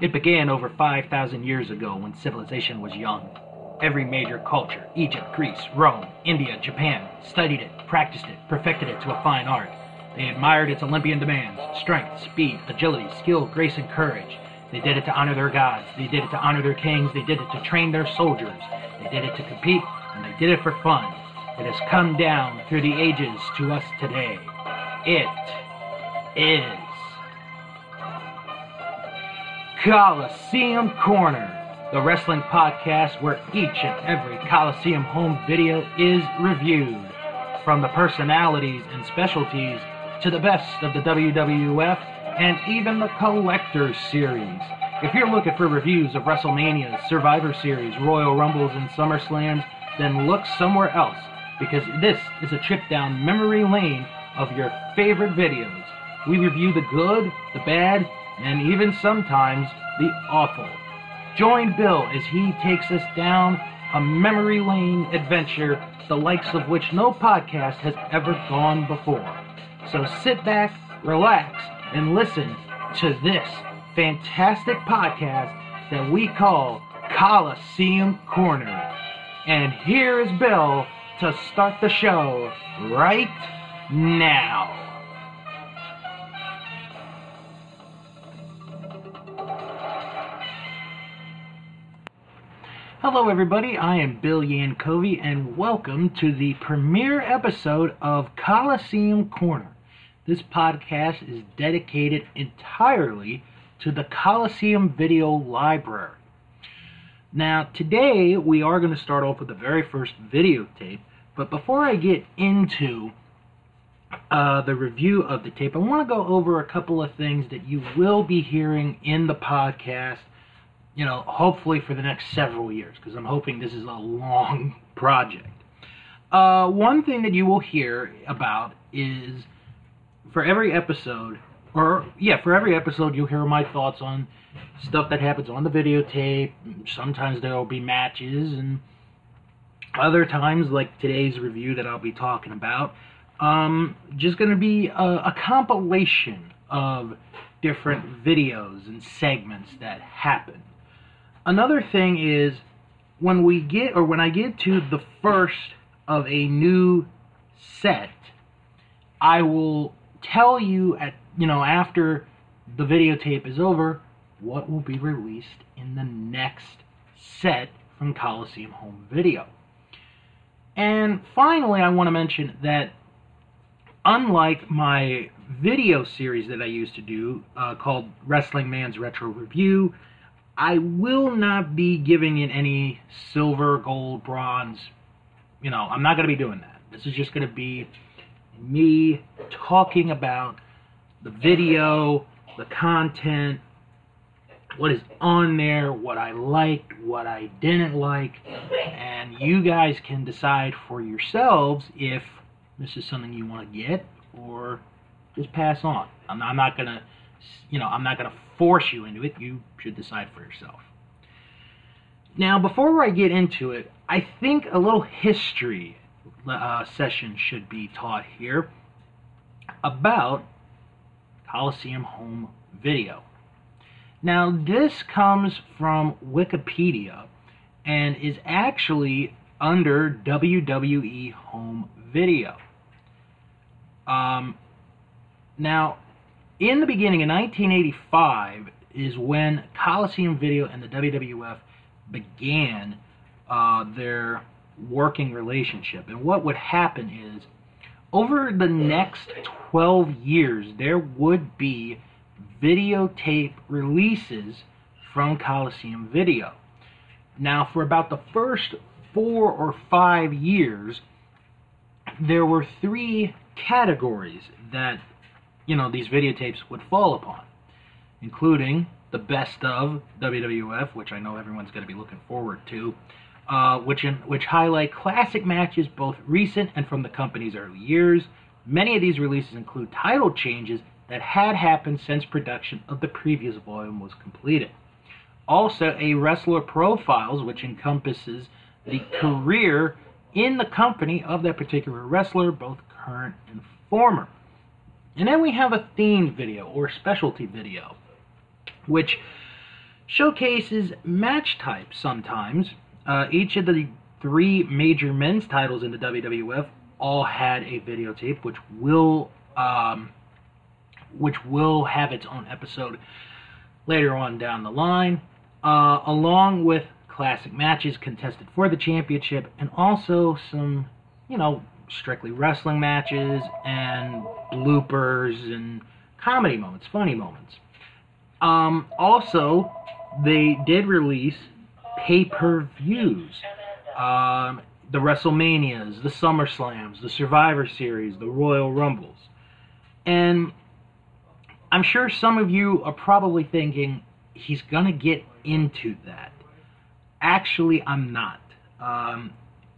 It began over 5,000 years ago when civilization was young. Every major culture Egypt, Greece, Rome, India, Japan studied it, practiced it, perfected it to a fine art. They admired its Olympian demands strength, speed, agility, skill, grace, and courage. They did it to honor their gods. They did it to honor their kings. They did it to train their soldiers. They did it to compete, and they did it for fun. It has come down through the ages to us today. It is Coliseum Corner, the wrestling podcast where each and every Coliseum home video is reviewed. From the personalities and specialties to the best of the WWF and even the Collector's Series. If you're looking for reviews of WrestleManias, Survivor Series, Royal Rumbles, and SummerSlams, then look somewhere else because this is a trip down memory lane of your favorite videos. We review the good, the bad, and even sometimes the awful. Join Bill as he takes us down a memory lane adventure the likes of which no podcast has ever gone before. So sit back, relax, and listen to this fantastic podcast that we call Coliseum Corner. And here is Bill to start the show right now. Hello, everybody. I am Bill Yankovi, and welcome to the premiere episode of Coliseum Corner. This podcast is dedicated entirely to the Coliseum Video Library. Now, today we are going to start off with the very first videotape, but before I get into uh, the review of the tape, I want to go over a couple of things that you will be hearing in the podcast you know, hopefully for the next several years, because I'm hoping this is a long project. Uh, one thing that you will hear about is for every episode, or yeah, for every episode, you'll hear my thoughts on stuff that happens on the videotape. Sometimes there will be matches, and other times, like today's review that I'll be talking about, um, just going to be a, a compilation of different videos and segments that happen. Another thing is when we get or when I get to the first of a new set, I will tell you at you know after the videotape is over what will be released in the next set from Coliseum Home Video. And finally, I want to mention that unlike my video series that I used to do uh, called Wrestling Man's Retro Review, I will not be giving it any silver, gold, bronze. You know, I'm not going to be doing that. This is just going to be me talking about the video, the content, what is on there, what I liked, what I didn't like, and you guys can decide for yourselves if this is something you want to get or just pass on. I'm, I'm not going to you know, I'm not going to force you into it. You should decide for yourself. Now, before I get into it, I think a little history uh, session should be taught here about Coliseum Home Video. Now, this comes from Wikipedia and is actually under WWE Home Video. Um, now, in the beginning, in 1985, is when Coliseum Video and the WWF began uh, their working relationship. And what would happen is, over the next 12 years, there would be videotape releases from Coliseum Video. Now, for about the first four or five years, there were three categories that you know these videotapes would fall upon, including the best of WWF, which I know everyone's going to be looking forward to, uh, which in, which highlight classic matches both recent and from the company's early years. Many of these releases include title changes that had happened since production of the previous volume was completed. Also, a wrestler profiles, which encompasses the career in the company of that particular wrestler, both current and former. And then we have a themed video or specialty video, which showcases match types sometimes. Uh, each of the three major men's titles in the WWF all had a videotape, which will um, which will have its own episode later on down the line, uh, along with classic matches contested for the championship, and also some, you know, strictly wrestling matches and bloopers and comedy moments, funny moments. Um, also, they did release pay per views. Um, the WrestleManias, the SummerSlams, the Survivor Series, the Royal Rumbles. And I'm sure some of you are probably thinking he's going to get into that. Actually, I'm not. Um,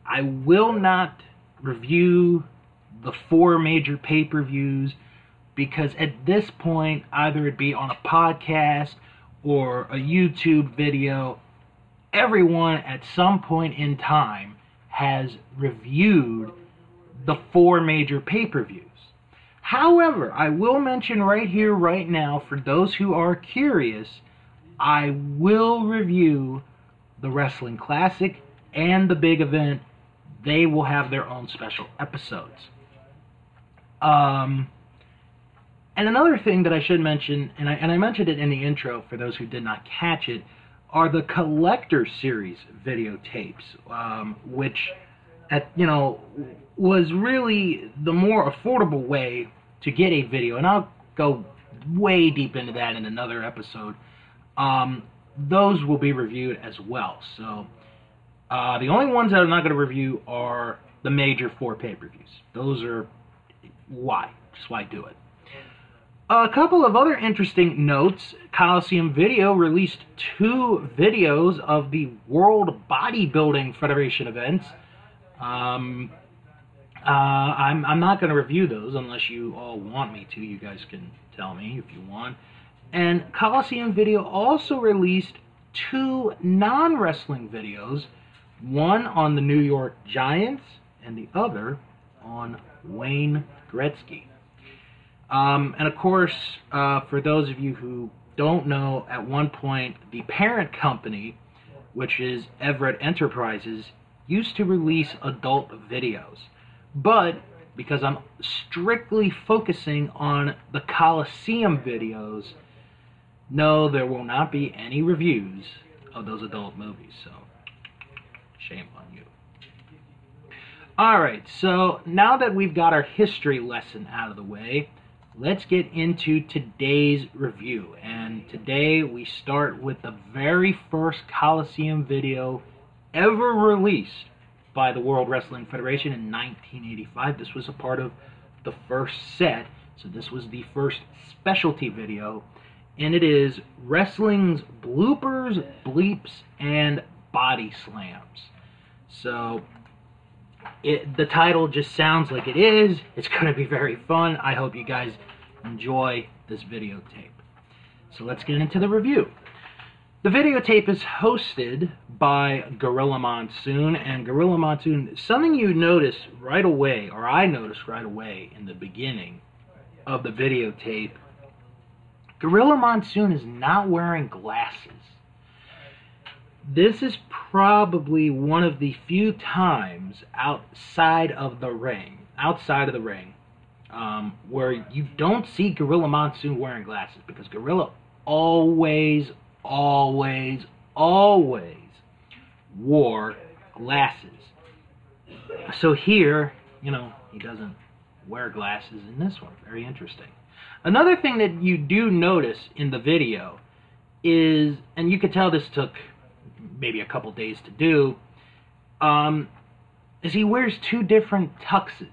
I will not review the four major pay per views because at this point, either it be on a podcast or a YouTube video, everyone at some point in time has reviewed the four major pay per views. However, I will mention right here, right now, for those who are curious, I will review the Wrestling Classic and the big event. They will have their own special episodes. Um, and another thing that I should mention, and I, and I mentioned it in the intro for those who did not catch it, are the collector series videotapes, um, which, at you know, was really the more affordable way to get a video. And I'll go way deep into that in another episode. Um, those will be reviewed as well. So uh, the only ones that I'm not going to review are the major four pay-per-views. Those are why, just why do it. A couple of other interesting notes. Coliseum Video released two videos of the World Bodybuilding Federation events. Um, uh, I'm, I'm not going to review those unless you all want me to. You guys can tell me if you want. And Coliseum Video also released two non wrestling videos one on the New York Giants and the other on Wayne Gretzky. Um, and of course, uh, for those of you who don't know, at one point, the parent company, which is Everett Enterprises, used to release adult videos. But because I'm strictly focusing on the Coliseum videos, no, there will not be any reviews of those adult movies. So, shame on you. Alright, so now that we've got our history lesson out of the way, let's get into today's review. And today we start with the very first Coliseum video ever released by the World Wrestling Federation in 1985. This was a part of the first set, so this was the first specialty video, and it is wrestling's bloopers, bleeps, and body slams. So it, the title just sounds like it is. It's going to be very fun. I hope you guys enjoy this videotape. So let's get into the review. The videotape is hosted by Gorilla Monsoon, and Gorilla Monsoon, something you notice right away, or I noticed right away in the beginning of the videotape, Gorilla Monsoon is not wearing glasses. This is probably one of the few times outside of the ring, outside of the ring, um, where you don't see Gorilla Monsoon wearing glasses because Gorilla always, always, always wore glasses. So here, you know, he doesn't wear glasses in this one. Very interesting. Another thing that you do notice in the video is, and you could tell this took maybe a couple days to do, um, is he wears two different tuxes.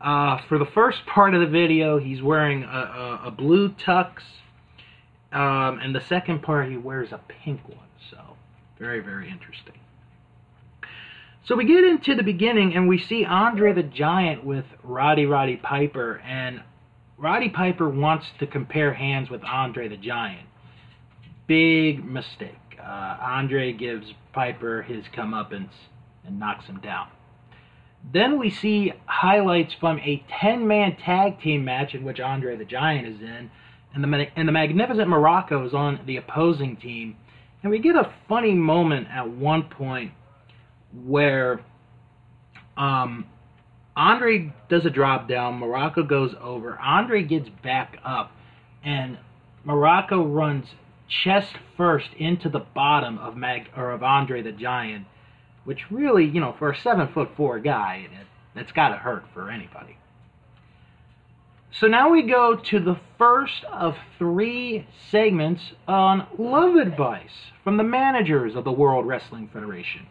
Uh, for the first part of the video, he's wearing a, a, a blue tux um, and the second part, he wears a pink one. So, very, very interesting. So we get into the beginning and we see Andre the Giant with Roddy Roddy Piper. And Roddy Piper wants to compare hands with Andre the Giant. Big mistake. Uh, Andre gives Piper his comeuppance and knocks him down. Then we see highlights from a 10 man tag team match in which Andre the Giant is in and the and the magnificent Muraco is on the opposing team, and we get a funny moment at one point where um, Andre does a drop down, Muraco goes over, Andre gets back up, and Muraco runs chest first into the bottom of Mag or of Andre the Giant, which really, you know, for a seven foot four guy, it, that's got to hurt for anybody. So now we go to the first of three segments on love advice from the managers of the World Wrestling Federation.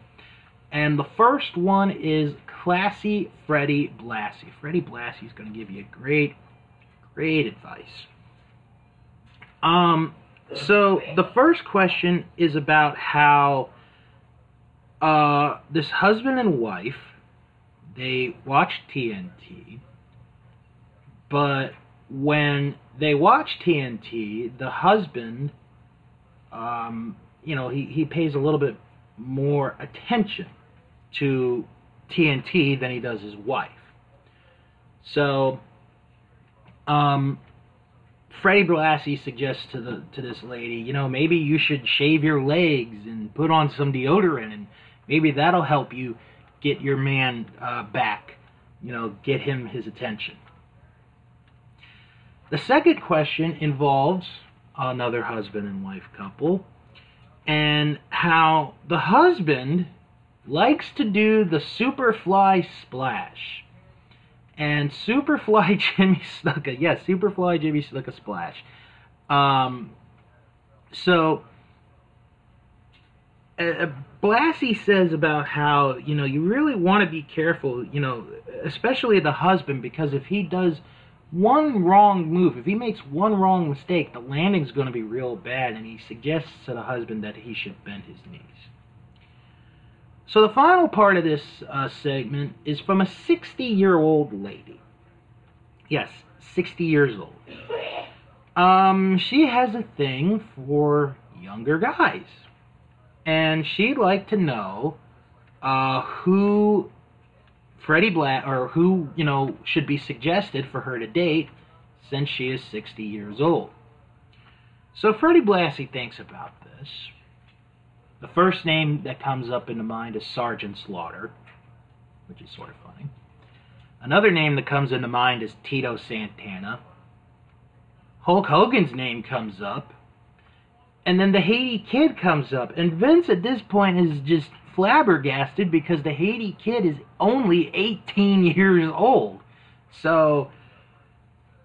And the first one is Classy Freddie Blassie. Freddie Blassie is going to give you great, great advice. Um, so the first question is about how uh, this husband and wife they watch TNT, but when they watch TNT, the husband, um, you know, he, he pays a little bit more attention to TNT than he does his wife. So, um, Freddie Blassie suggests to the to this lady, you know, maybe you should shave your legs and put on some deodorant, and maybe that'll help you get your man uh, back. You know, get him his attention. The second question involves another husband and wife couple, and how the husband likes to do the Superfly splash. And Superfly Jimmy Snuka, yes, Superfly Jimmy Snuka splash. Um, so, uh, Blassie says about how, you know, you really want to be careful, you know, especially the husband, because if he does one wrong move, if he makes one wrong mistake, the landing's going to be real bad, and he suggests to the husband that he should bend his knees. So the final part of this uh, segment is from a 60-year-old lady. Yes, 60 years old. Um, she has a thing for younger guys, and she'd like to know uh, who Freddie Black or who you know should be suggested for her to date, since she is 60 years old. So Freddie Blassie thinks about this the first name that comes up into mind is Sergeant Slaughter, which is sort of funny. Another name that comes into mind is Tito Santana. Hulk Hogan's name comes up. And then the Haiti Kid comes up. And Vince at this point is just flabbergasted because the Haiti Kid is only 18 years old. So,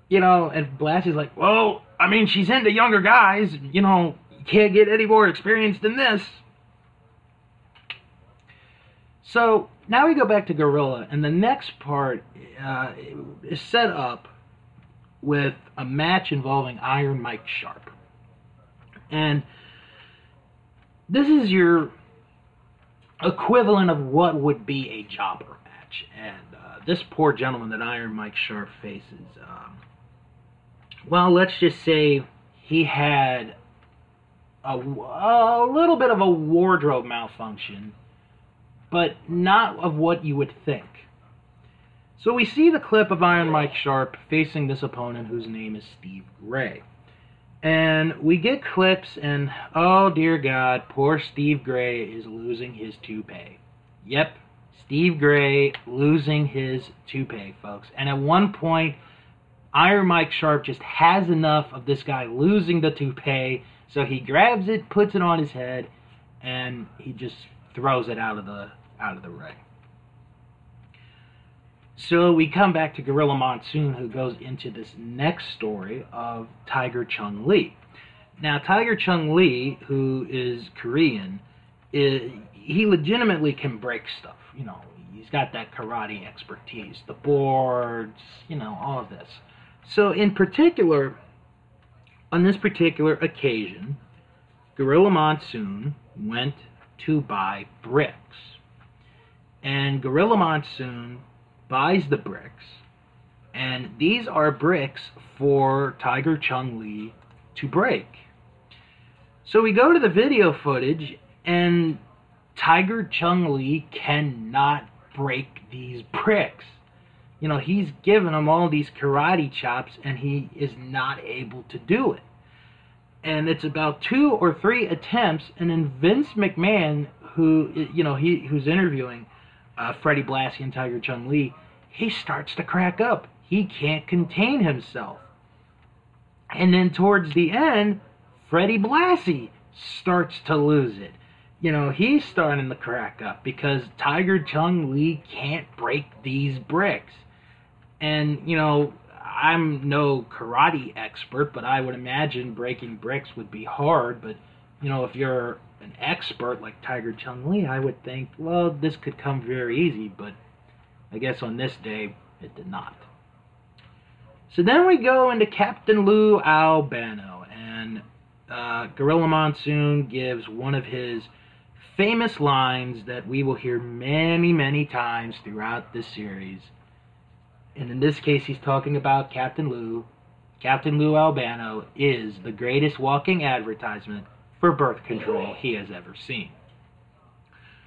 you know, and Blassie's like, well, I mean, she's into younger guys. You know, you can't get any more experience than this. So now we go back to Gorilla, and the next part uh, is set up with a match involving Iron Mike Sharp. And this is your equivalent of what would be a jobber match. And uh, this poor gentleman that Iron Mike Sharp faces, um, well, let's just say he had a, a little bit of a wardrobe malfunction but not of what you would think. So we see the clip of Iron Mike Sharp facing this opponent whose name is Steve Gray. And we get clips, and oh dear God, poor Steve Gray is losing his toupee. Yep, Steve Gray losing his toupee, folks. And at one point, Iron Mike Sharp just has enough of this guy losing the toupee, so he grabs it, puts it on his head, and he just throws it out of the out of the ring. So we come back to Gorilla Monsoon, who goes into this next story of Tiger Chung Lee. Now, Tiger Chung Lee, who is Korean, is, he legitimately can break stuff. You know, he's got that karate expertise, the boards, you know, all of this. So, in particular, on this particular occasion, Gorilla Monsoon went to buy bricks. And Gorilla Monsoon buys the bricks. And these are bricks for Tiger Chung Lee to break. So we go to the video footage, and Tiger Chung Lee cannot break these bricks. You know, he's given him all these karate chops and he is not able to do it. And it's about two or three attempts, and then Vince McMahon, who you know he who's interviewing uh, Freddie Blassie and Tiger Chung Lee, he starts to crack up. He can't contain himself. And then towards the end, Freddie Blassie starts to lose it. You know, he's starting to crack up because Tiger Chung Lee can't break these bricks. And, you know, I'm no karate expert, but I would imagine breaking bricks would be hard. But, you know, if you're an expert like Tiger Chung Lee, I would think, well, this could come very easy. But I guess on this day, it did not. So then we go into Captain Lou Albano, and uh, Gorilla Monsoon gives one of his famous lines that we will hear many, many times throughout this series. And in this case, he's talking about Captain Lou. Captain Lou Albano is the greatest walking advertisement for birth control he has ever seen.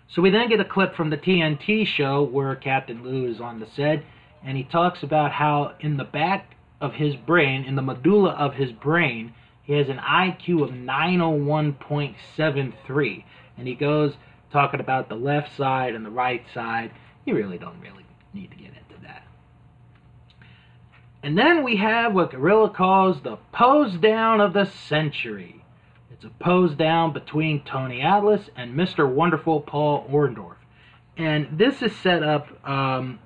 So we then get a clip from the TNT show where Captain Lou is on the set and he talks about how in the back of his brain, in the medulla of his brain, he has an IQ of 901.73. And he goes talking about the left side and the right side. You really don't really need to get. And then we have what Gorilla calls the pose down of the century. It's a pose down between Tony Atlas and Mr. Wonderful Paul Orndorff. And this is set up um,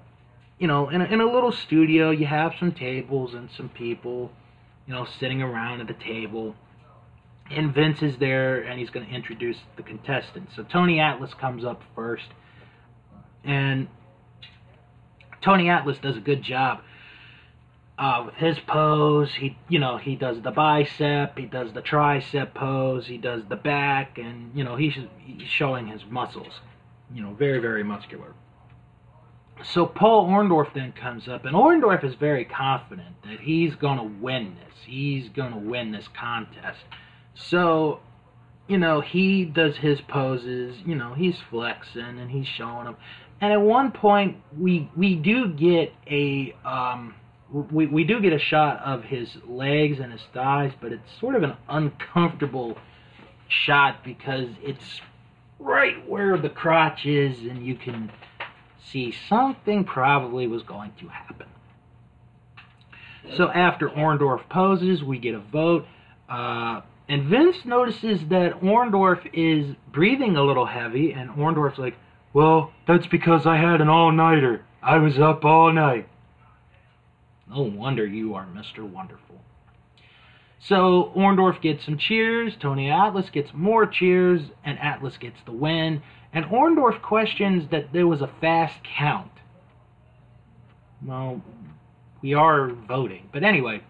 you know, in a, in a little studio, you have some tables and some people, you know, sitting around at the table. And Vince is there, and he's going to introduce the contestants. So Tony Atlas comes up first, and Tony Atlas does a good job uh, with his pose. He, you know, he does the bicep, he does the tricep pose, he does the back, and you know, he's, he's showing his muscles. You know, very, very muscular so Paul Orndorff then comes up, and Orndorff is very confident that he's going to win this. He's going to win this contest. So, you know, he does his poses. You know, he's flexing and he's showing them. And at one point, we we do get a um, we we do get a shot of his legs and his thighs, but it's sort of an uncomfortable shot because it's right where the crotch is, and you can see something probably was going to happen. So after Orndorff poses, we get a vote. Uh, and Vince notices that Orndorff is breathing a little heavy, and Orndorff's like, Well, that's because I had an all nighter. I was up all night. No wonder you are Mr. Wonderful. So Orndorff gets some cheers, Tony Atlas gets more cheers, and Atlas gets the win. And Orndorff questions that there was a fast count. Well, we are voting. But anyway,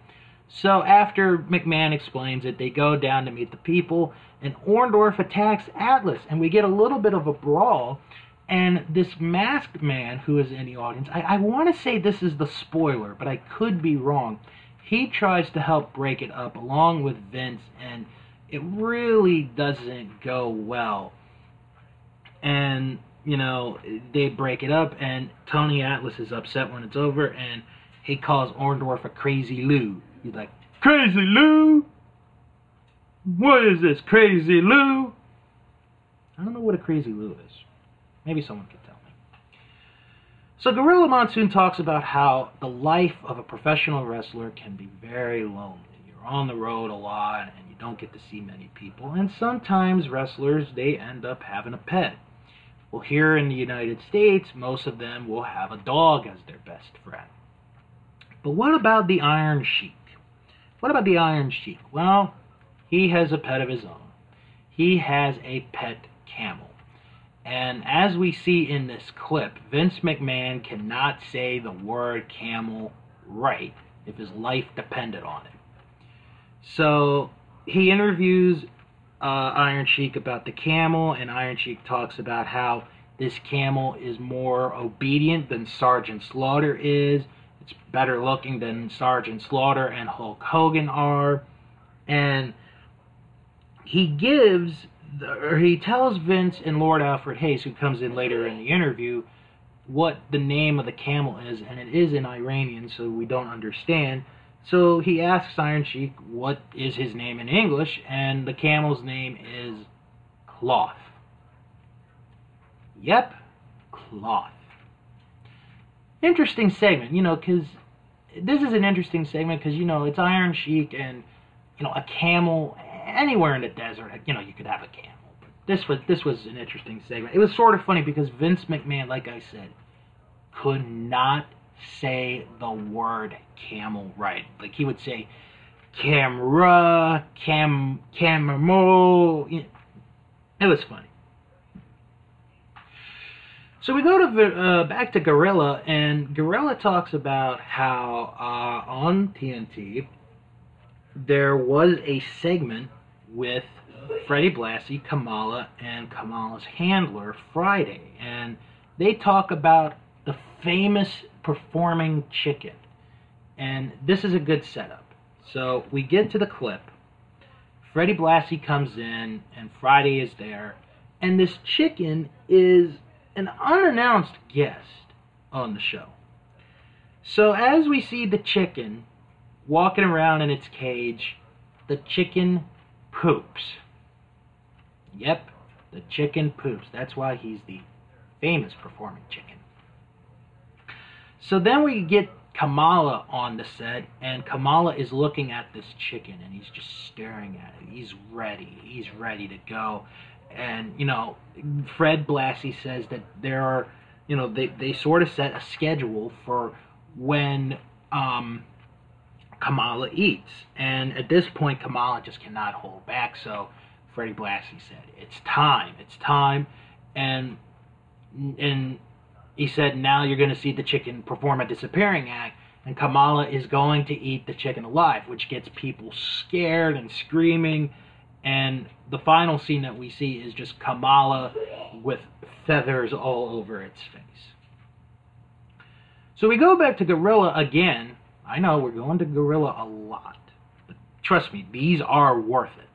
so after McMahon explains it, they go down to meet the people, and Orndorff attacks Atlas, and we get a little bit of a brawl. And this masked man who is in the audience, I, I want to say this is the spoiler, but I could be wrong. He tries to help break it up along with Vince, and it really doesn't go well and you know they break it up, and Tony Atlas is upset when it's over, and he calls Orndorff a crazy Lou. He's like, "Crazy Lou, what is this, Crazy Lou?" I don't know what a crazy Lou is. Maybe someone could tell me. So Gorilla Monsoon talks about how the life of a professional wrestler can be very lonely. You're on the road a lot and you don't get to see many people. And sometimes wrestlers they end up having a pet. Well, here in the United States, most of them will have a dog as their best friend. But what about the Iron Sheik? What about the Iron Sheik? Well, he has a pet of his own. He has a pet camel. And as we see in this clip, Vince McMahon cannot say the word camel right if his life depended on it. So he interviews uh, Iron Sheik about the camel, and Iron Sheik talks about how this camel is more obedient than Sergeant Slaughter is. It's better looking than Sergeant Slaughter and Hulk Hogan are. And he gives, or he tells Vince and Lord Alfred Hayes, who comes in later in the interview, what the name of the camel is, and it is in Iranian, so we don't understand. So he asks Iron Sheik what is his name in English, and the camel's name is Cloth. Yep, Cloth. Interesting segment, you know, because this is an interesting segment because, you know, it's Iron Sheik and, you know, a camel anywhere in the desert, you know, you could have a camel. This was this was an interesting segment. It was sort of funny because Vince McMahon, like I said, could not say the word camel right. Like he would say camera, cam, camera. It was funny. So we go to uh, back to Gorilla, and Gorilla talks about how uh, on TNT there was a segment with Freddie Blassie, Kamala, and Kamala's handler Friday, and they talk about the famous performing chicken. And this is a good setup. So we get to the clip. Freddie Blassie comes in, and Friday is there. And this chicken is an unannounced guest on the show. So as we see the chicken walking around in its cage, the chicken poops. Yep, the chicken poops. That's why he's the famous performing chicken. So then we get Kamala on the set, and Kamala is looking at this chicken, and he's just staring at it. He's ready. He's ready to go. And, you know, Fred Blassie says that there are, you know, they, they sort of set a schedule for when um, Kamala eats. And at this point, Kamala just cannot hold back. So Freddie Blassie said, It's time. It's time. And, and he said, now you're going to see the chicken perform a disappearing act, and Kamala is going to eat the chicken alive, which gets people scared and screaming. And the final scene that we see is just Kamala with feathers all over its face. So we go back to Gorilla again. I know we're going to Gorilla a lot, but trust me, these are worth it.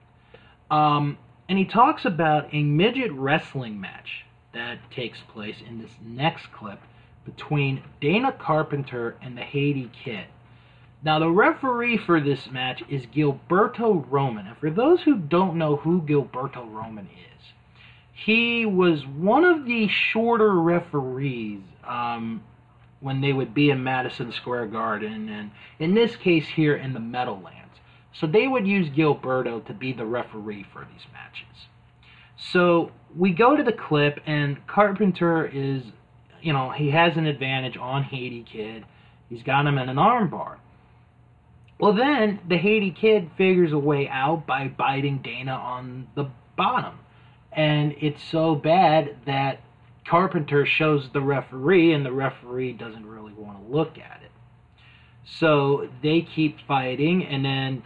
Um, and he talks about a midget wrestling match that takes place in this next clip between Dana Carpenter and the Haiti Kid. Now, the referee for this match is Gilberto Roman. And for those who don't know who Gilberto Roman is, he was one of the shorter referees um, when they would be in Madison Square Garden, and in this case here in the Meadowlands. So they would use Gilberto to be the referee for these matches. So we go to the clip, and Carpenter is, you know, he has an advantage on Haiti Kid. He's got him in an armbar. Well, then the Haiti Kid figures a way out by biting Dana on the bottom. And it's so bad that Carpenter shows the referee, and the referee doesn't really want to look at it. So they keep fighting, and then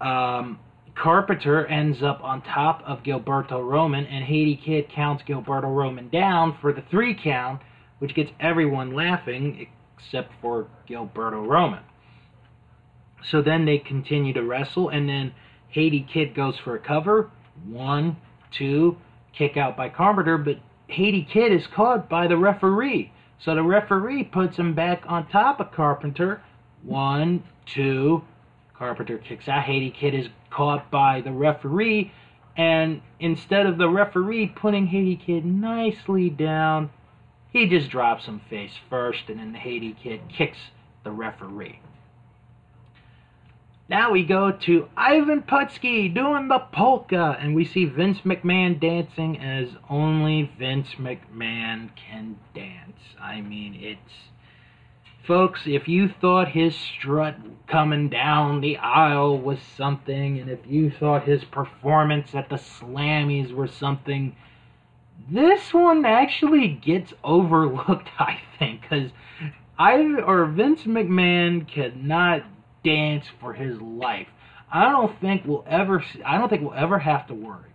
um, Carpenter ends up on top of Gilberto Roman, and Haiti Kid counts Gilberto Roman down for the three count, which gets everyone laughing except for Gilberto Roman. So then they continue to wrestle, and then Haiti Kid goes for a cover. One, two, kick out by Carpenter, but Haiti Kid is caught by the referee. So the referee puts him back on top of Carpenter. One, two, Carpenter kicks out. Haiti Kid is caught by the referee, and instead of the referee putting Haiti Kid nicely down, he just drops him face first, and then the Haiti Kid kicks the referee. Now we go to Ivan Putski doing the polka, and we see Vince McMahon dancing as only Vince McMahon can dance. I mean, it's Folks, if you thought his strut coming down the aisle was something, and if you thought his performance at the Slammies were something, this one actually gets overlooked, I think, because I or Vince McMahon cannot dance for his life. I don't think we'll ever. I don't think we'll ever have to worry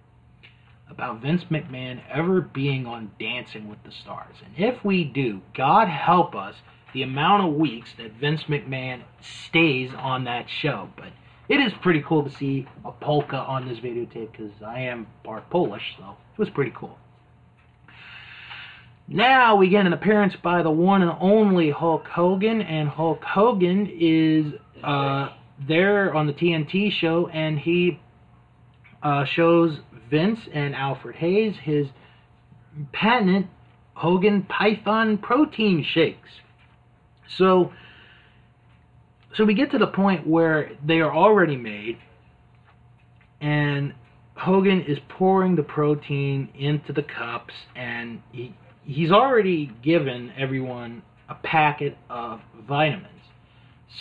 about Vince McMahon ever being on Dancing with the Stars. And if we do, God help us the amount of weeks that Vince McMahon stays on that show. But it is pretty cool to see a polka on this videotape because I am part Polish, so it was pretty cool. Now we get an appearance by the one and only Hulk Hogan, and Hulk Hogan is uh, there on the TNT show, and he uh, shows Vince and Alfred Hayes his patent Hogan Python protein shakes. So, so we get to the point where they are already made, and Hogan is pouring the protein into the cups, and he he's already given everyone a packet of vitamins.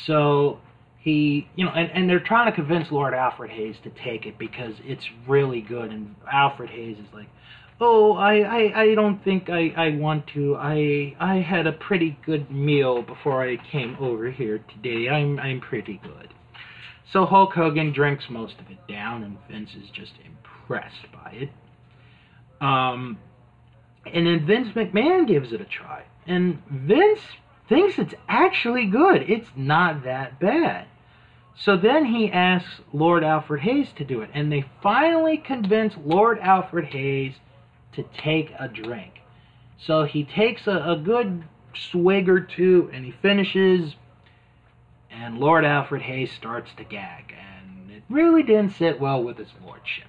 So he, you know, and, and they're trying to convince Lord Alfred Hayes to take it because it's really good. And Alfred Hayes is like, oh, I, I, I don't think I, I want to. I, I had a pretty good meal before I came over here today. I'm, I'm pretty good. So Hulk Hogan drinks most of it down, and Vince is just impressed by it. Um, and then Vince McMahon gives it a try. And Vince thinks it's actually good. It's not that bad. So then he asks Lord Alfred Hayes to do it. And they finally convince Lord Alfred Hayes to take a drink. So he takes a, a good swig or two and he finishes. And Lord Alfred Hayes starts to gag. And it really didn't sit well with his lordship.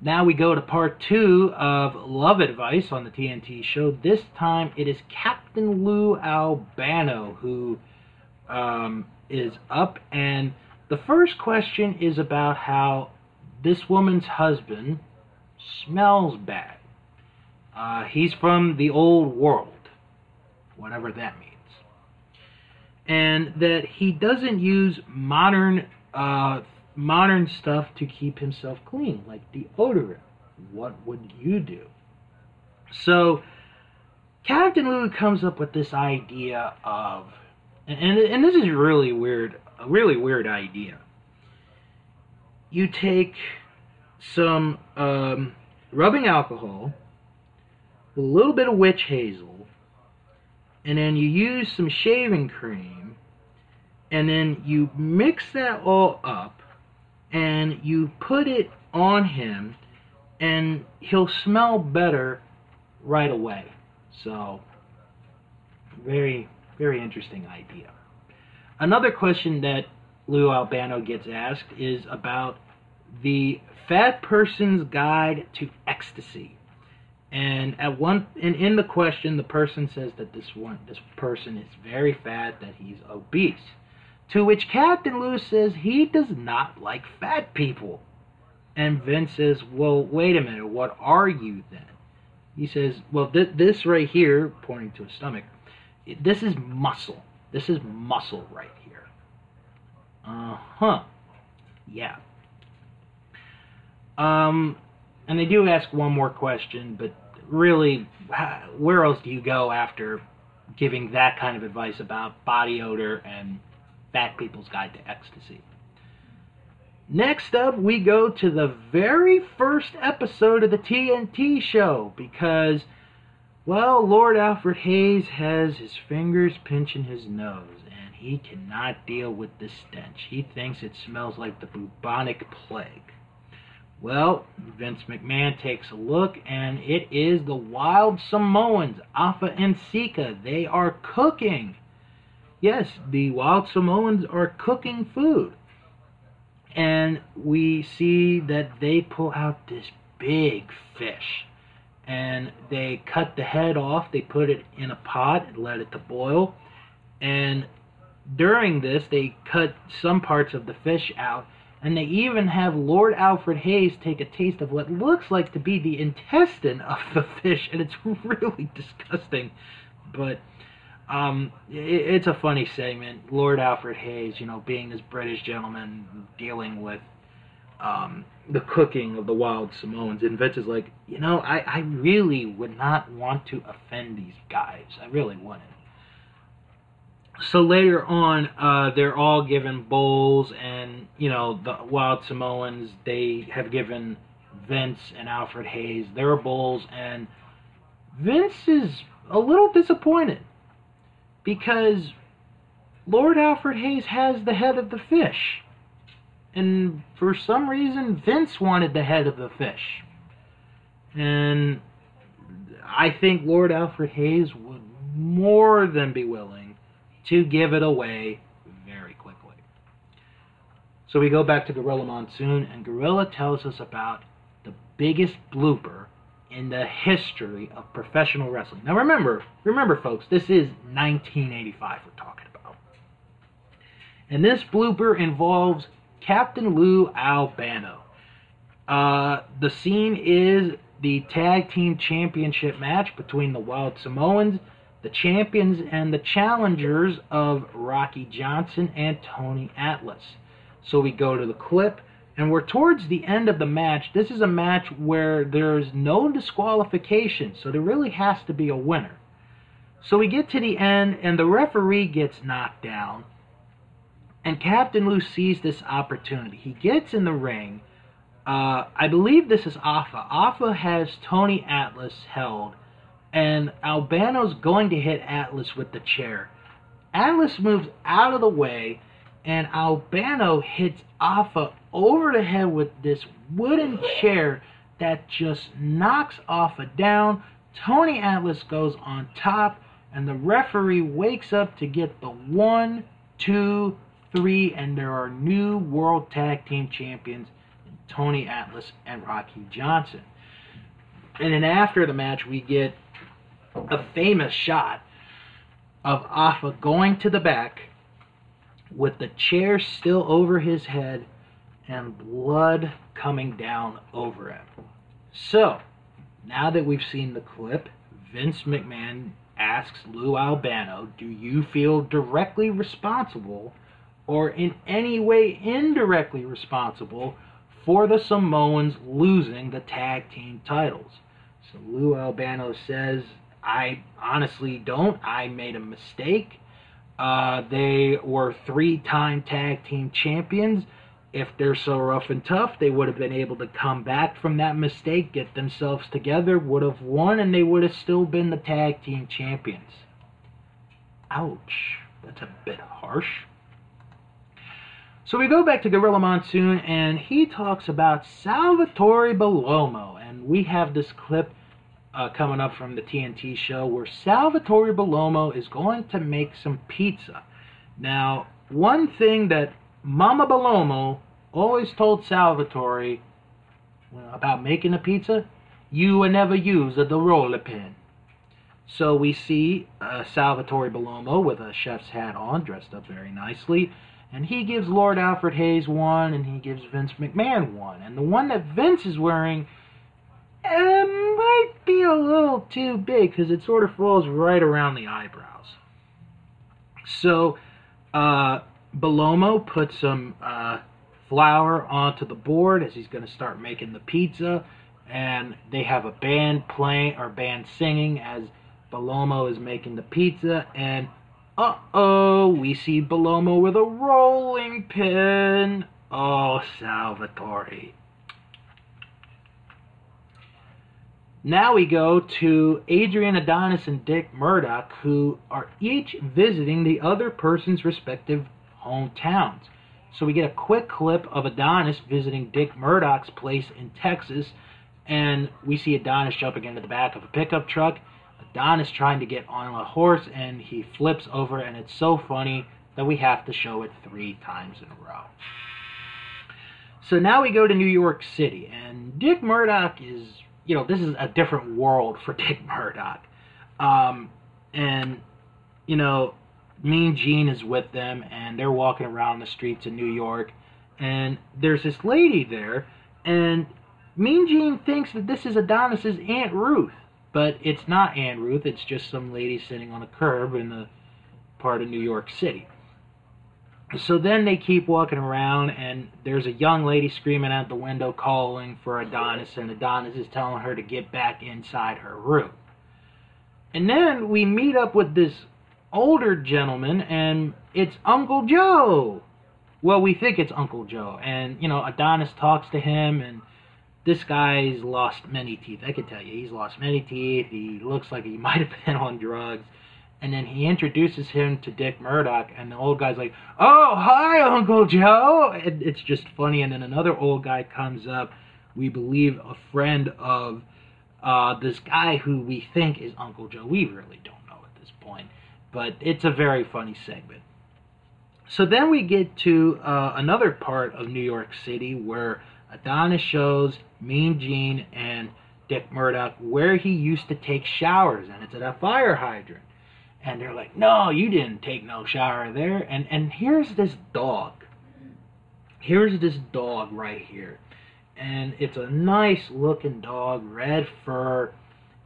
Now we go to part two of Love Advice on the TNT show. This time it is Captain Lou Albano who um, is up, and the first question is about how this woman's husband smells bad. Uh, he's from the old world, whatever that means. And that he doesn't use modern uh, modern stuff to keep himself clean, like deodorant. What would you do? So, Captain Lou comes up with this idea of, and, and this is really weird, a really weird idea. You take some um, rubbing alcohol, a little bit of witch hazel, and then you use some shaving cream, and then you mix that all up, and you put it on him and he'll smell better right away. So, very, very interesting idea. Another question that Lou Albano gets asked is about the fat person's guide to ecstasy. And at one, and in the question, the person says that this one, this person is very fat, that he's obese. To which Captain Lou says he does not like fat people. And Vince says, Well, wait a minute, what are you then? He says, Well, th- this right here, pointing to his stomach, this is muscle. This is muscle right here. Uh huh. Yeah. Um, and they do ask one more question, but really, where else do you go after giving that kind of advice about body odor and Fat People's Guide to Ecstasy. Next up, we go to the very first episode of the TNT show because, well, Lord Alfred Hayes has his fingers pinching his nose and he cannot deal with the stench. He thinks it smells like the bubonic plague. Well, Vince McMahon takes a look and it is the Wild Samoans, Afa and Sika. They are cooking yes, the wild Samoans are cooking food. And we see that they pull out this big fish. And they cut the head off, they put it in a pot and let it to boil. And during this, they cut some parts of the fish out. And they even have Lord Alfred Hayes take a taste of what looks like to be the intestine of the fish. And it's really disgusting. But um, it, it's a funny segment. Lord Alfred Hayes, you know, being this British gentleman dealing with um, the cooking of the wild Samoans, and Vince is like, you know, I, I really would not want to offend these guys. I really wouldn't. So later on, uh, they're all given bowls, and you know, the wild Samoans they have given Vince and Alfred Hayes their bowls, and Vince is a little disappointed because Lord Alfred Hayes has the head of the fish. And for some reason, Vince wanted the head of the fish. And I think Lord Alfred Hayes would more than be willing to give it away very quickly. So we go back to Gorilla Monsoon, and Gorilla tells us about the biggest blooper in the history of professional wrestling. Now remember, remember folks, this is 1985 we're talking about. And this blooper involves Captain Lou Albano. Uh, the scene is the tag team championship match between the Wild Samoans, the champions, and the challengers of Rocky Johnson and Tony Atlas. So we go to the clip, and we're towards the end of the match. This is a match where there's no disqualification, so there really has to be a winner. So we get to the end, and the referee gets knocked down. And Captain Lou sees this opportunity. He gets in the ring. Uh, I believe this is Afa. Afa has Tony Atlas held, and Albano's going to hit Atlas with the chair. Atlas moves out of the way, and Albano hits Afa over the head with this wooden chair that just knocks Afa down. Tony Atlas goes on top, and the referee wakes up to get the one, two, three, and there are new World Tag Team Champions Tony Atlas and Rocky Johnson. And then after the match, we get a famous shot of Afa going to the back with the chair still over his head and blood coming down over him. So, now that we've seen the clip, Vince McMahon asks Lou Albano, Do you feel directly responsible or in any way indirectly responsible for the Samoans losing the tag team titles. So Lou Albano says, I honestly don't. I made a mistake. Uh, they were three time tag team champions. If they're so rough and tough, they would have been able to come back from that mistake, get themselves together, would have won, and they would have still been the tag team champions. Ouch. That's a bit harsh. So we go back to Gorilla Monsoon, and he talks about Salvatore Bellomo, and we have this clip uh, coming up from the TNT show where Salvatore Bellomo is going to make some pizza. Now, one thing that Mama Bellomo always told Salvatore about making a pizza, you will never use a roller pin. So we see uh, Salvatore Bellomo with a chef's hat on, dressed up very nicely, and he gives Lord Alfred Hayes one, and he gives Vince McMahon one. And the one that Vince is wearing uh, might be a little too big because it sort of falls right around the eyebrows. So, uh, Bellomo puts some uh, flour onto the board as he's going to start making the pizza. And they have a band playing or band singing as Bellomo is making the pizza. And uh-oh, we see Bellomo with a rolling pin. Oh, Salvatore. Now we go to Adrian Adonis and Dick Murdoch, who are each visiting the other person's respective hometowns. So we get a quick clip of Adonis visiting Dick Murdoch's place in Texas, and we see Adonis jumping into the back of a pickup truck Don is trying to get on a horse and he flips over, and it's so funny that we have to show it three times in a row. So now we go to New York City, and Dick Murdoch is, you know, this is a different world for Dick Murdoch. Um, and, you know, Mean Gene is with them, and they're walking around the streets of New York, and there's this lady there, and Mean Gene thinks that this is Adonis's Aunt Ruth. But it's not Ann Ruth, it's just some lady sitting on a curb in the part of New York City. So then they keep walking around, and there's a young lady screaming out the window calling for Adonis, and Adonis is telling her to get back inside her room. And then we meet up with this older gentleman, and it's Uncle Joe. Well, we think it's Uncle Joe, and you know Adonis talks to him, and this guy's lost many teeth. I can tell you, he's lost many teeth. He looks like he might have been on drugs. And then he introduces him to Dick Murdoch, and the old guy's like, "Oh, hi, Uncle Joe." And it's just funny. And then another old guy comes up. We believe a friend of uh, this guy who we think is Uncle Joe. We really don't know at this point, but it's a very funny segment. So then we get to uh, another part of New York City where Adonis shows Mean Gene and Dick Murdoch where he used to take showers, and it's at a fire hydrant. And they're like, "No, you didn't take no shower there." And and here's this dog. Here's this dog right here, and it's a nice looking dog, red fur,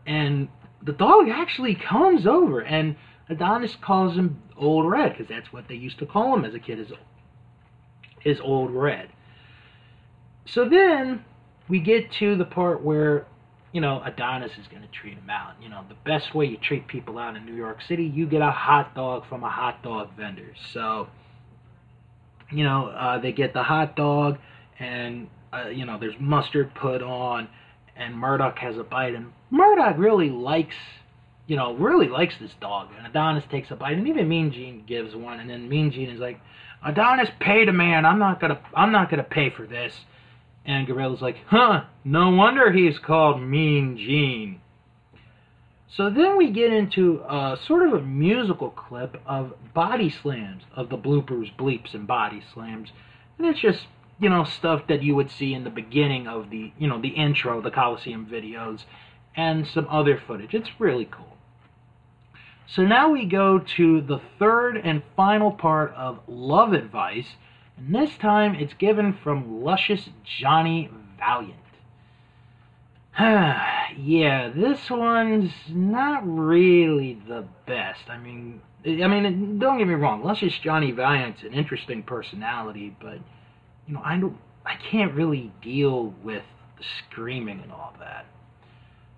and the dog actually comes over, and Adonis calls him Old Red because that's what they used to call him as a kid, is is Old Red. So then we get to the part where you know, Adonis is going to treat him out. You know, the best way you treat people out in New York City, you get a hot dog from a hot dog vendor. So, you know, uh, they get the hot dog, and uh, you know, there's mustard put on, and Murdoch has a bite, and Murdoch really likes, you know, really likes this dog, and Adonis takes a bite, and even Mean Gene gives one, and then Mean Gene is like, Adonis, pay the man. I'm not gonna, I'm not gonna pay for this. And Gorilla's like, huh, no wonder he's called Mean Gene. So then we get into a, sort of a musical clip of body slams, of the bloopers, bleeps, and body slams. And it's just, you know, stuff that you would see in the beginning of the, you know, the intro, the Coliseum videos, and some other footage. It's really cool. So now we go to the third and final part of Love Advice, and this time it's given from Luscious Johnny Valiant. yeah, this one's not really the best. I mean, I mean, don't get me wrong. Luscious Johnny Valiant's an interesting personality, but you know, I don't, I can't really deal with the screaming and all that.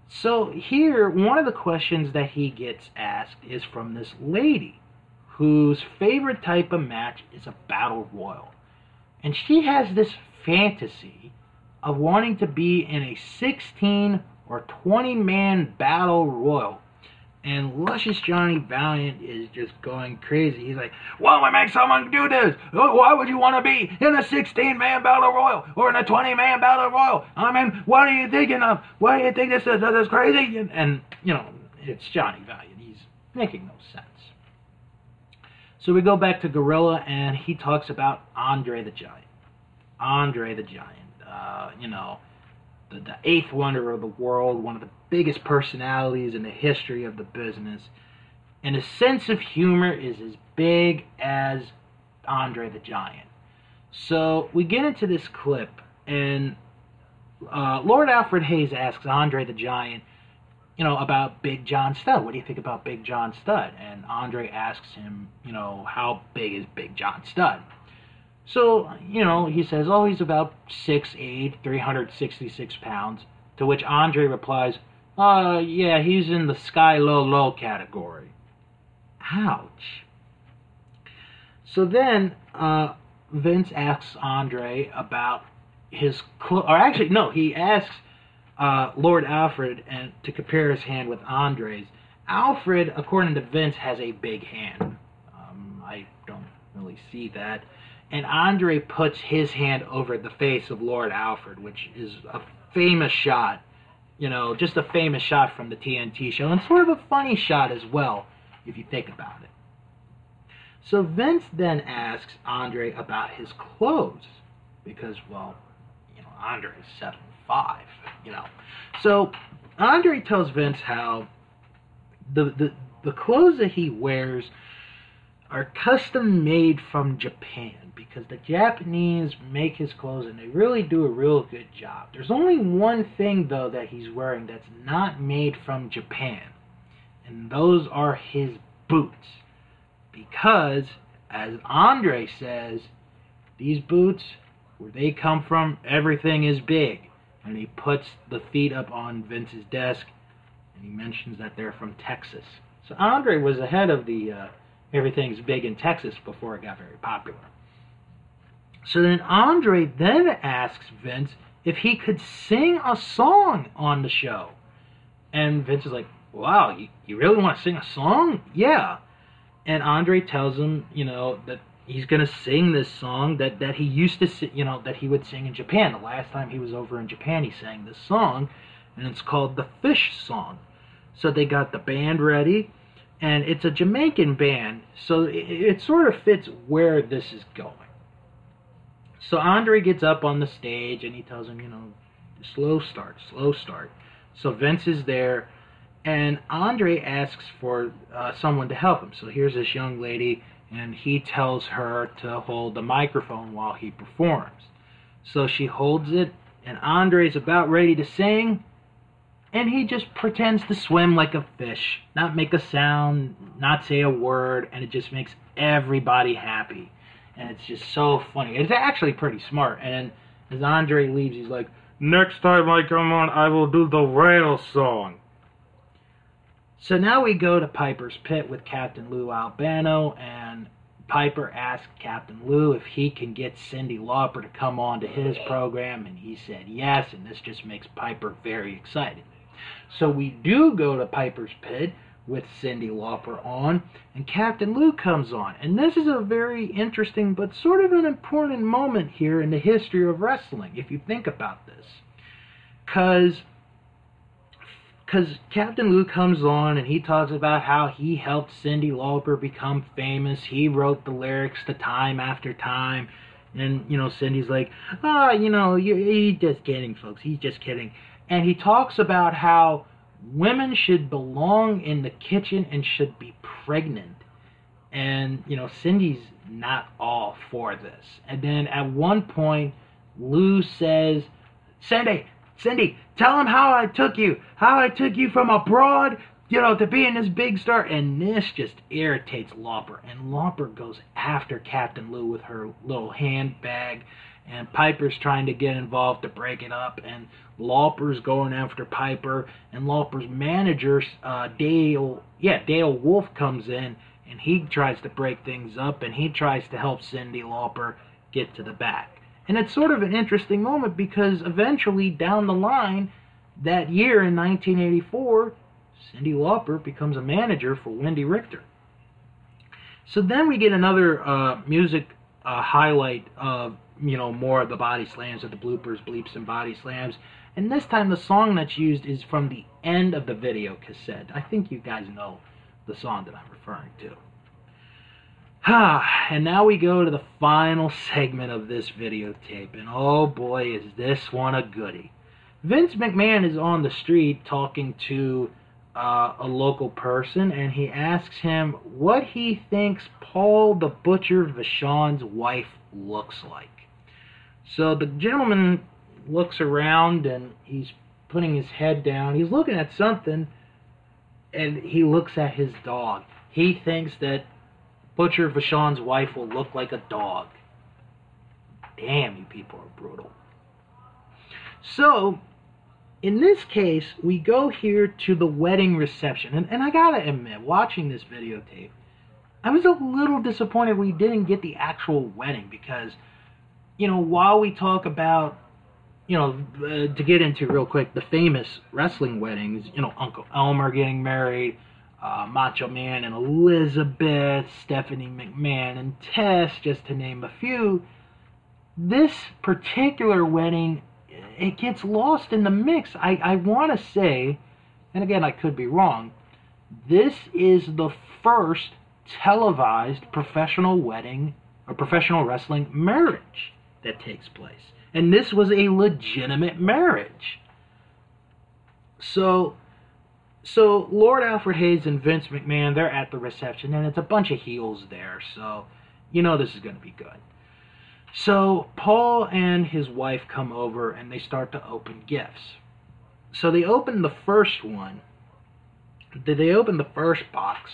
So here, one of the questions that he gets asked is from this lady whose favorite type of match is a battle royal. And she has this fantasy of wanting to be in a 16 or 20 man battle royal. And Luscious Johnny Valiant is just going crazy. He's like, Why would make someone do this? Why would you want to be in a 16 man battle royal or in a 20 man battle royal? I mean, what are you thinking of? Why do you think this is, this is crazy? And, and, you know, it's Johnny Valiant. He's making no sense. So we go back to Gorilla, and he talks about Andre the Giant. Andre the Giant, uh, you know, the, the eighth wonder of the world, one of the biggest personalities in the history of the business. And his sense of humor is as big as Andre the Giant. So we get into this clip, and uh, Lord Alfred Hayes asks Andre the Giant, you know, about Big John Studd. What do you think about Big John Studd? And Andre asks him, you know, how big is Big John Studd? So, you know, he says, oh, he's about 6'8, 366 pounds. To which Andre replies, uh, yeah, he's in the sky low low category. Ouch. So then, uh, Vince asks Andre about his clothes, or actually, no, he asks uh, Lord Alfred and to compare his hand with Andre's. Alfred, according to Vince, has a big hand. Um, I don't really see that. And Andre puts his hand over the face of Lord Alfred, which is a famous shot. You know, just a famous shot from the TNT show, and sort of a funny shot as well, if you think about it. So Vince then asks Andre about his clothes, because, well, you know, Andre is seven five, you know. So Andre tells Vince how the the the clothes that he wears are custom made from Japan because the Japanese make his clothes and they really do a real good job. There's only one thing though that he's wearing that's not made from Japan, and those are his boots. Because as Andre says, these boots where they come from, everything is big and he puts the feet up on Vince's desk, and he mentions that they're from Texas. So Andre was ahead of the uh, Everything's Big in Texas before it got very popular. So then Andre then asks Vince if he could sing a song on the show. And Vince is like, wow, you, you really want to sing a song? Yeah. And Andre tells him, you know, that he's gonna sing this song that that he used to sing, you know that he would sing in Japan. The last time he was over in Japan, he sang this song, and it's called the Fish Song. So they got the band ready, and it's a Jamaican band, so it, it sort of fits where this is going. So Andre gets up on the stage and he tells him, you know, slow start, slow start. So Vince is there, and Andre asks for uh, someone to help him. So here's this young lady, and he tells her to hold the microphone while he performs. So she holds it, and Andre's about ready to sing, and he just pretends to swim like a fish, not make a sound, not say a word, and it just makes everybody happy. And it's just so funny. It's actually pretty smart. And as Andre leaves, he's like, Next time I come on, I will do the rail song. So now we go to Piper's Pit with Captain Lou Albano, and Piper asks Captain Lou if he can get Cyndi Lauper to come on to his program, and he said yes, and this just makes Piper very excited. So we do go to Piper's Pit with Cyndi Lauper on, and Captain Lou comes on. And this is a very interesting but sort of an important moment here in the history of wrestling, if you think about this. Because because Captain Lou comes on and he talks about how he helped Cyndi Lauper become famous. He wrote the lyrics to Time After Time. And, you know, Cyndi's like, ah, oh, you know, he's just kidding, folks. He's just kidding. And he talks about how women should belong in the kitchen and should be pregnant. And, you know, Cindy's not all for this. And then at one point, Lou says, Cyndi, Cyndi, tell him how I took you, how I took you from abroad, you know, to being this big star. And this just irritates Lauper. And Lauper goes after Captain Lou with her little handbag and Piper's trying to get involved to break it up, and Lauper's going after Piper, and Lauper's manager, uh, Dale, yeah, Dale Wolf comes in, and he tries to break things up, and he tries to help Cyndi Lauper get to the back. And it's sort of an interesting moment because eventually, down the line, that year in 1984, Cyndi Lauper becomes a manager for Wendi Richter. So then we get another uh, music uh, highlight of you know, more of the body slams of the bloopers, bleeps, and body slams. And this time the song that's used is from the end of the video cassette. I think you guys know the song that I'm referring to. Ah, and now we go to the final segment of this videotape, and oh boy, is this one a goodie. Vince McMahon is on the street talking to uh, a local person, and he asks him what he thinks Paul the Butcher Vachon's wife looks like. So the gentleman looks around and he's putting his head down. He's looking at something and he looks at his dog. He thinks that Butcher Vachon's wife will look like a dog. Damn, you people are brutal. So, in this case, we go here to the wedding reception. And, and I gotta admit, watching this videotape, I was a little disappointed we didn't get the actual wedding because you know, while we talk about, you know, uh, to get into real quick, the famous wrestling weddings, you know, Uncle Elmer getting married, uh, Macho Man and Elizabeth, Stephanie McMahon and Tess, just to name a few, this particular wedding, it gets lost in the mix. I, I want to say, and again, I could be wrong, this is the first televised professional wedding or professional wrestling marriage that takes place. And this was a legitimate marriage. So so Lord Alfred Hayes and Vince McMahon, they're at the reception and it's a bunch of heels there. So you know this is going to be good. So Paul and his wife come over and they start to open gifts. So they open the first one. They open the first box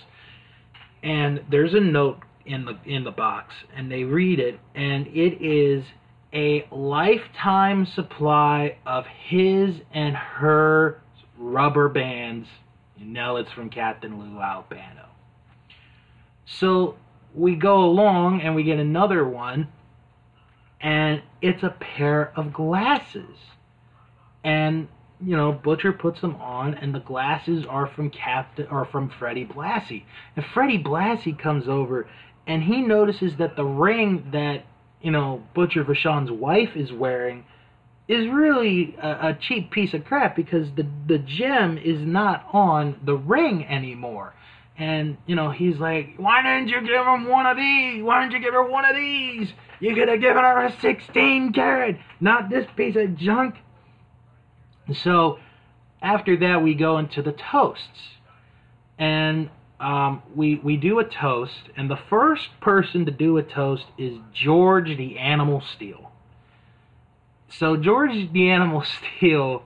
and there's a note in the in the box and they read it and it is a lifetime supply of his and her rubber bands. You know it's from Captain Lou Albano. So we go along and we get another one, and it's a pair of glasses. And you know, Butcher puts them on, and the glasses are from Captain or from Freddie Blassie. And Freddie Blassie comes over, and he notices that the ring that you know, Butcher Vachon's wife is wearing is really a, a cheap piece of crap because the the gem is not on the ring anymore. And you know he's like, why didn't you give him one of these? Why didn't you give her one of these? You could have given her a 16 carat, not this piece of junk. So after that, we go into the toasts, and um, we we do a toast, and the first person to do a toast is George the Animal Steele. So George the Animal Steele,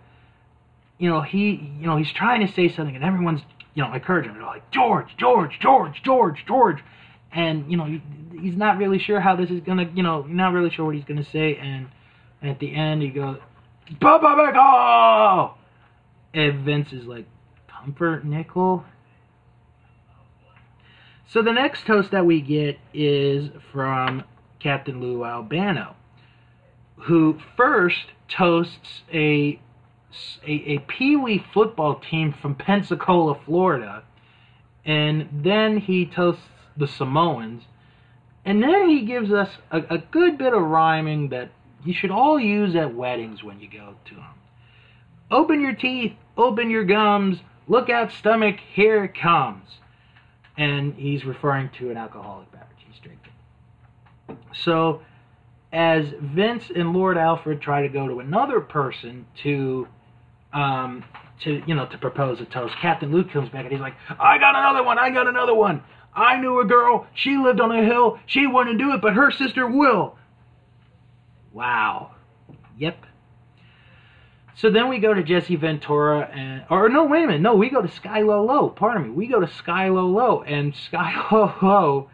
you know, he you know he's trying to say something, and everyone's you know encouraging him. They're like George, George, George, George, George, and you know he's not really sure how this is gonna you know not really sure what he's gonna say, and, and at the end he goes, Baba And Vince is like, comfort nickel. So the next toast that we get is from Captain Lou Albano who first toasts a a, a Pee Wee football team from Pensacola, Florida, and then he toasts the Samoans, and then he gives us a, a good bit of rhyming that you should all use at weddings when you go to them. Open your teeth, open your gums, look out, stomach, here it comes. And he's referring to an alcoholic beverage he's drinking. So as Vince and Lord Alfred try to go to another person to um, to you know to propose a toast, Captain Luke comes back and he's like, "I got another one. I got another one. I knew a girl. She lived on a hill. She wouldn't do it, but her sister will." Wow. Yep. So then we go to Jesse Ventura and or no, wait a minute. No, we go to Sky Low Low. Pardon me. We go to Sky Low Low and Sky Low Low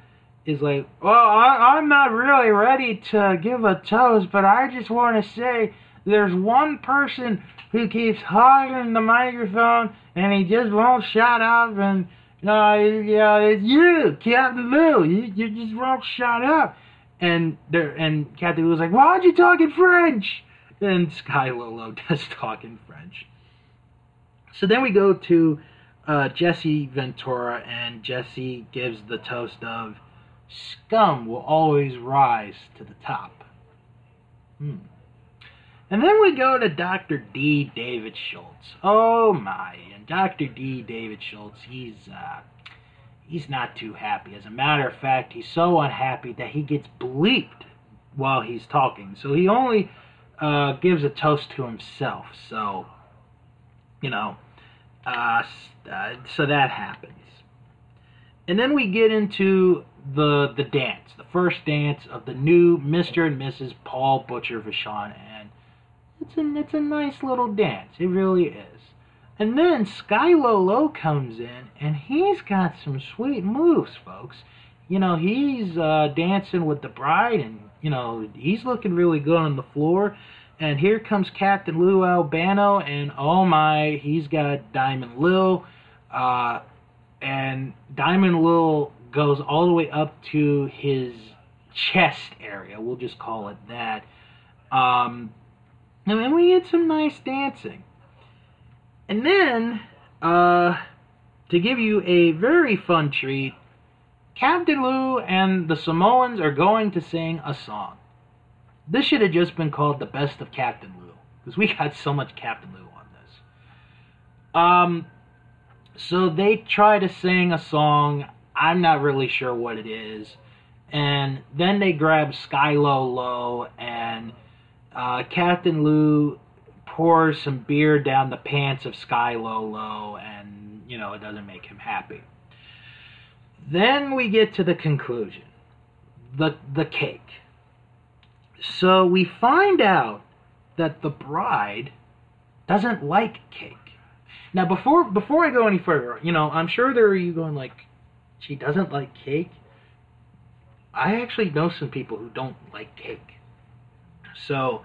is like, well, I, I'm not really ready to give a toast, but I just want to say there's one person who keeps hogging the microphone and he just won't shut up and uh, yeah, it's you, Captain Lou. You, you just won't shut up. And there, and Captain Lou's like, why aren't you talking French? And Sky Low Low does talk in French. So then we go to uh, Jesse Ventura, and Jesse gives the toast of scum will always rise to the top. Hmm. And then we go to Dr. D. David Schultz. Oh my, and Dr. D. David Schultz, he's uh, he's not too happy. As a matter of fact, he's so unhappy that he gets bleeped while he's talking. So he only uh, gives a toast to himself. So, you know, uh, uh so that happens. And then we get into the the dance, the first dance of the new Mr. and Mrs. Paul Butcher Vachon, and it's a it's a nice little dance. It really is. And then Sky Low comes in, and he's got some sweet moves, folks. You know, he's uh, dancing with the bride, and you know he's looking really good on the floor. And here comes Captain Lou Albano, and oh my, he's got Diamond Lil. Uh, and Diamond Lil goes all the way up to his chest area. We'll just call it that. Um, and then we get some nice dancing. And then, uh, to give you a very fun treat, Captain Lou and the Samoans are going to sing a song. This should have just been called The Best of Captain Lou, because we got so much Captain Lou on this. Um, so they try to sing a song. I'm not really sure what it is. And then they grab Skylo Low, and uh, Captain Lou pours some beer down the pants of Skylo Low, and, you know, it doesn't make him happy. Then we get to the conclusion the, the cake. So we find out that the bride doesn't like cake. Now, before before I go any further, you know, I'm sure there are you going like, she doesn't like cake. I actually know some people who don't like cake. So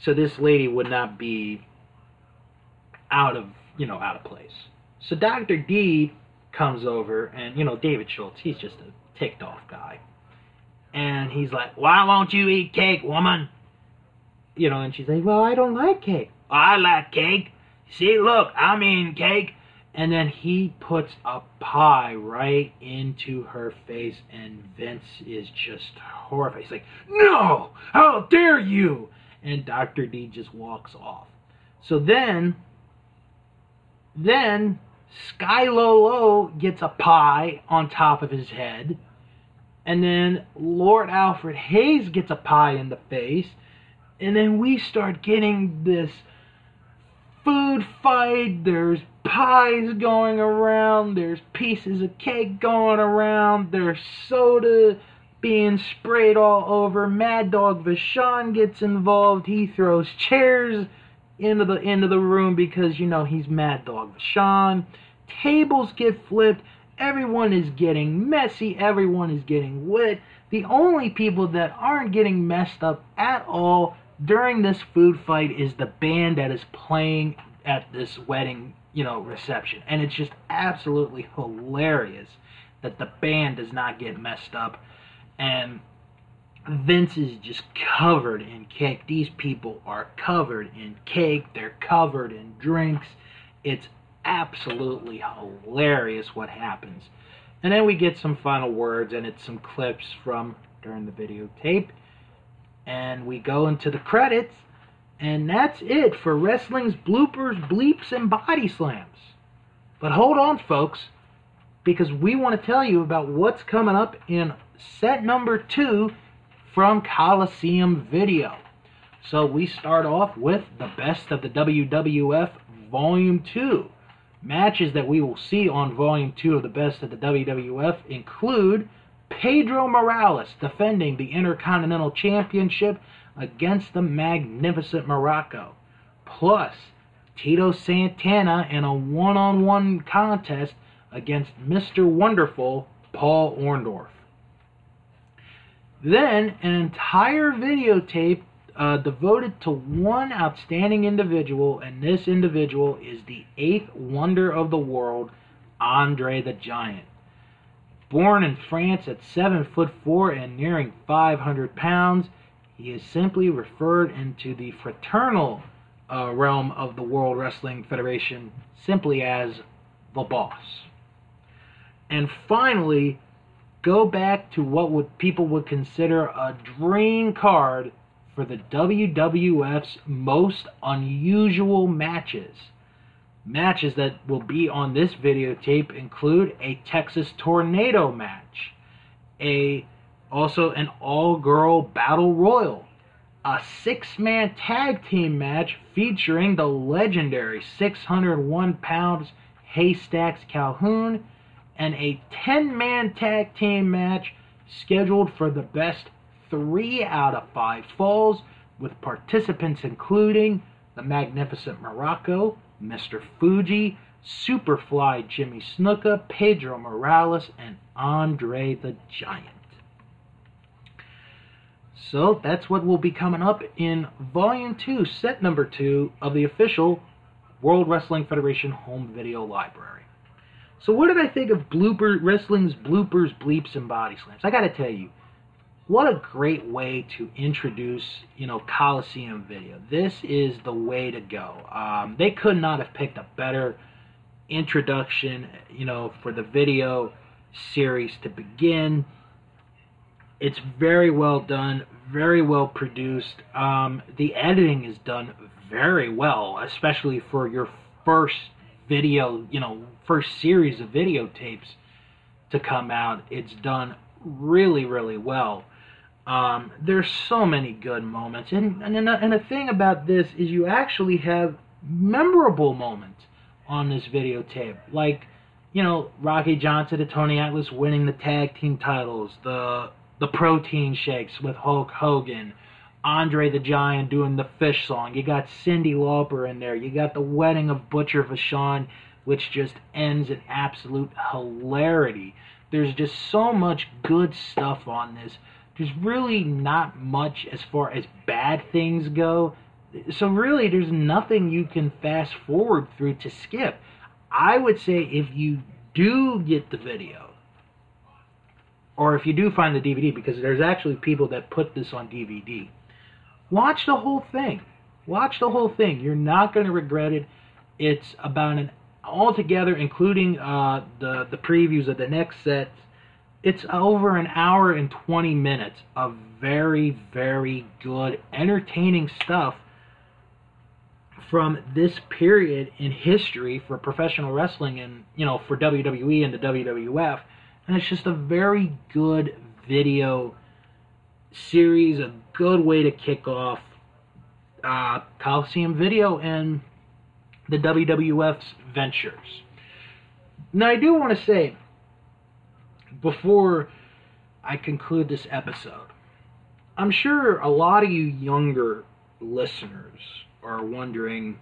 so this lady would not be out of, you know, out of place. So Dr. D comes over and, you know, David Schultz, he's just a ticked off guy. And he's like, Why won't you eat cake, woman? You know, and she's like, Well, I don't like cake. I like cake. See, look, I'm cake and then he puts a pie right into her face, and Vince is just horrified. He's like, No! How dare you! and Dr. D just walks off. So then, then Sky Low Low gets a pie on top of his head, and then Lord Alfred Hayes gets a pie in the face, and then we start getting this food fight. There's pies going around. There's pieces of cake going around. There's soda being sprayed all over. Mad Dog Vachon gets involved. He throws chairs into the into the room because you know he's Mad Dog Vachon. Tables get flipped. Everyone is getting messy. Everyone is getting wet. The only people that aren't getting messed up at all during this food fight is the band that is playing at this wedding, you know, reception. And it's just absolutely hilarious that the band does not get messed up. And Vince is just covered in cake. These people are covered in cake. They're covered in drinks. It's absolutely hilarious what happens. And then we get some final words, and it's some clips from during the videotape. And we go into the credits, and that's it for wrestling's bloopers, bleeps, and body slams. But hold on, folks, because we want to tell you about what's coming up in set number two from Coliseum Video. So we start off with the best of the WWF Volume 2. Matches that we will see on Volume 2 of the best of the WWF include Pedro Morales defending the Intercontinental Championship against the magnificent Muraco. Plus, Tito Santana in a one on one contest against Mr. Wonderful Paul Orndorff. Then, an entire videotape uh, devoted to one outstanding individual, and this individual is the eighth wonder of the world, Andre the Giant. Born in France at 7 foot 4 and nearing 500 pounds, he is simply referred into the fraternal uh, realm of the World Wrestling Federation simply as the boss. And finally, go back to what would people would consider a dream card for the WWF's most unusual matches. Matches that will be on this videotape include a Texas Tornado match, a also an all-girl battle royal, a six-man tag team match featuring the legendary 601 pounds Haystacks Calhoun, and a 10-man tag team match scheduled for the best three out of five falls, with participants including the magnificent Muraco, Mr. Fuji, Superfly Jimmy Snuka, Pedro Morales, and Andre the Giant. So that's what will be coming up in Volume 2, Set Number 2 of the official World Wrestling Federation home video library. So what did I think of blooper wrestling's bloopers, bleeps, and body slams? I gotta tell you, what a great way to introduce, you know, Coliseum video. This is the way to go. Um, they could not have picked a better introduction, you know, for the video series to begin. It's very well done, very well produced. Um, the editing is done very well, especially for your first video, you know, first series of videotapes to come out. It's done really, really well. Um, there's so many good moments, and and and the thing about this is you actually have memorable moments on this videotape, like you know Rocky Johnson and Tony Atlas winning the tag team titles, the the protein shakes with Hulk Hogan, Andre the Giant doing the fish song. You got Cyndi Lauper in there. You got the wedding of Butcher Vachon, which just ends in absolute hilarity. There's just so much good stuff on this there's really not much as far as bad things go. So really, there's nothing you can fast forward through to skip. I would say if you do get the video, or if you do find the DVD, because there's actually people that put this on DVD, watch the whole thing. Watch the whole thing. You're not going to regret it. It's about an altogether, including uh, the the previews of the next set it's over an hour and 20 minutes of very, very good, entertaining stuff from this period in history for professional wrestling and, you know, for WWE and the WWF. And it's just a very good video series, a good way to kick off uh, Coliseum Video and the WWF's ventures. Now, I do want to say, before I conclude this episode, I'm sure a lot of you younger listeners are wondering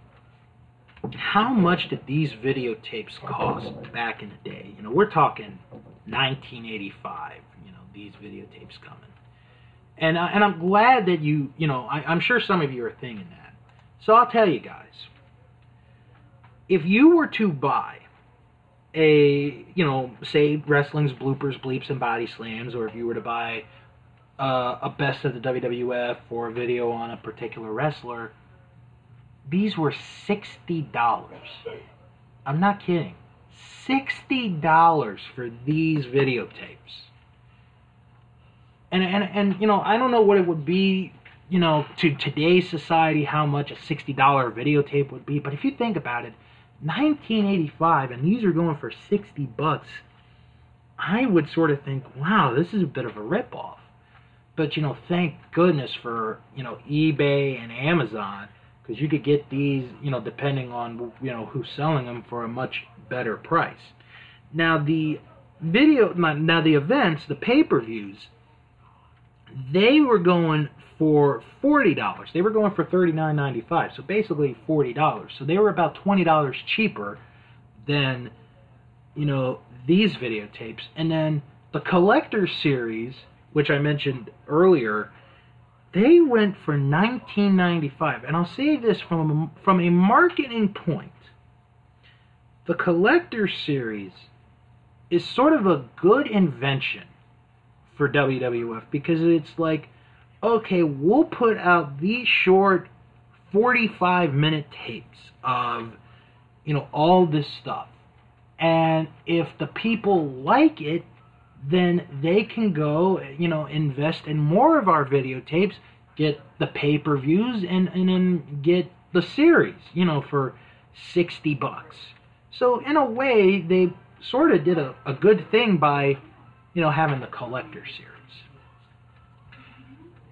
how much did these videotapes cost back in the day? You know, we're talking 1985, you know, these videotapes coming. And, uh, and I'm glad that you, you know, I, I'm sure some of you are thinking that. So I'll tell you guys. If you were to buy a, you know, say wrestling's bloopers, bleeps, and body slams, or if you were to buy uh, a best of the WWF or a video on a particular wrestler, these were $60. I'm not kidding. $60 for these videotapes. And, and, and, you know, I don't know what it would be, you know, to today's society, how much a $60 videotape would be. But if you think about it, 1985, and these are going for 60 bucks, I would sort of think, wow, this is a bit of a ripoff. But, you know, thank goodness for, you know, eBay and Amazon because you could get these, you know, depending on you know who's selling them for a much better price. Now the video, now the events, the pay-per-views, they were going for forty dollars. They were going for thirty-nine ninety-five. So basically forty dollars. So they were about twenty dollars cheaper than you know these videotapes. And then the collector series, which I mentioned earlier they went for 1995, and I'll say this from a, from a marketing point. The collector series is sort of a good invention for WWF because it's like, okay, we'll put out these short 45 minute tapes of, you know, all this stuff. And if the people like it, then they can go, you know, invest in more of our videotapes, get the pay per views, and, and then get the series, you know, for 60 bucks. So, in a way, they sort of did a, a good thing by, you know, having the collector series.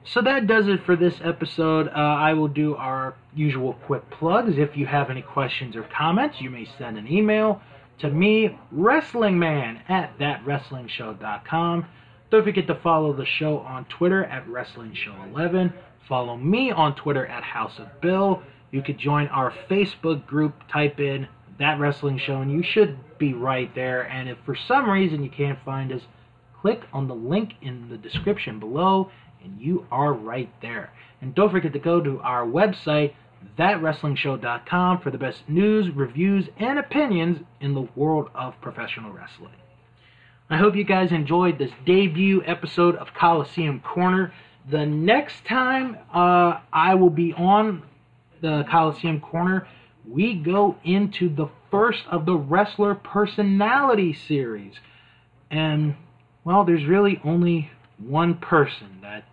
So that does it for this episode. Uh, I will do our usual quick plugs. If you have any questions or comments, you may send an email to me, WrestlingMan at thatwrestlingshow.com. Don't forget to follow the show on Twitter at WrestlingShow11. Follow me on Twitter at House of Bill. You could join our Facebook group, type in That Wrestling Show, and you should be right there. And if for some reason you can't find us, click on the link in the description below, and you are right there. And don't forget to go to our website, thatwrestlingshow.com for the best news, reviews, and opinions in the world of professional wrestling. I hope you guys enjoyed this debut episode of Coliseum Corner. The next time uh, I will be on the Coliseum Corner, we go into the first of the Wrestler Personality series. And, well, there's really only one person that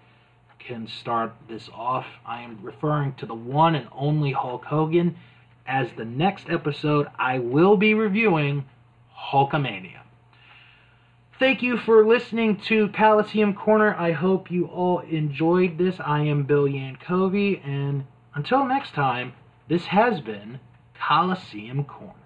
can start this off. I am referring to the one and only Hulk Hogan. As the next episode, I will be reviewing Hulkamania. Thank you for listening to Coliseum Corner. I hope you all enjoyed this. I am Bill Yankovi, and until next time, this has been Coliseum Corner.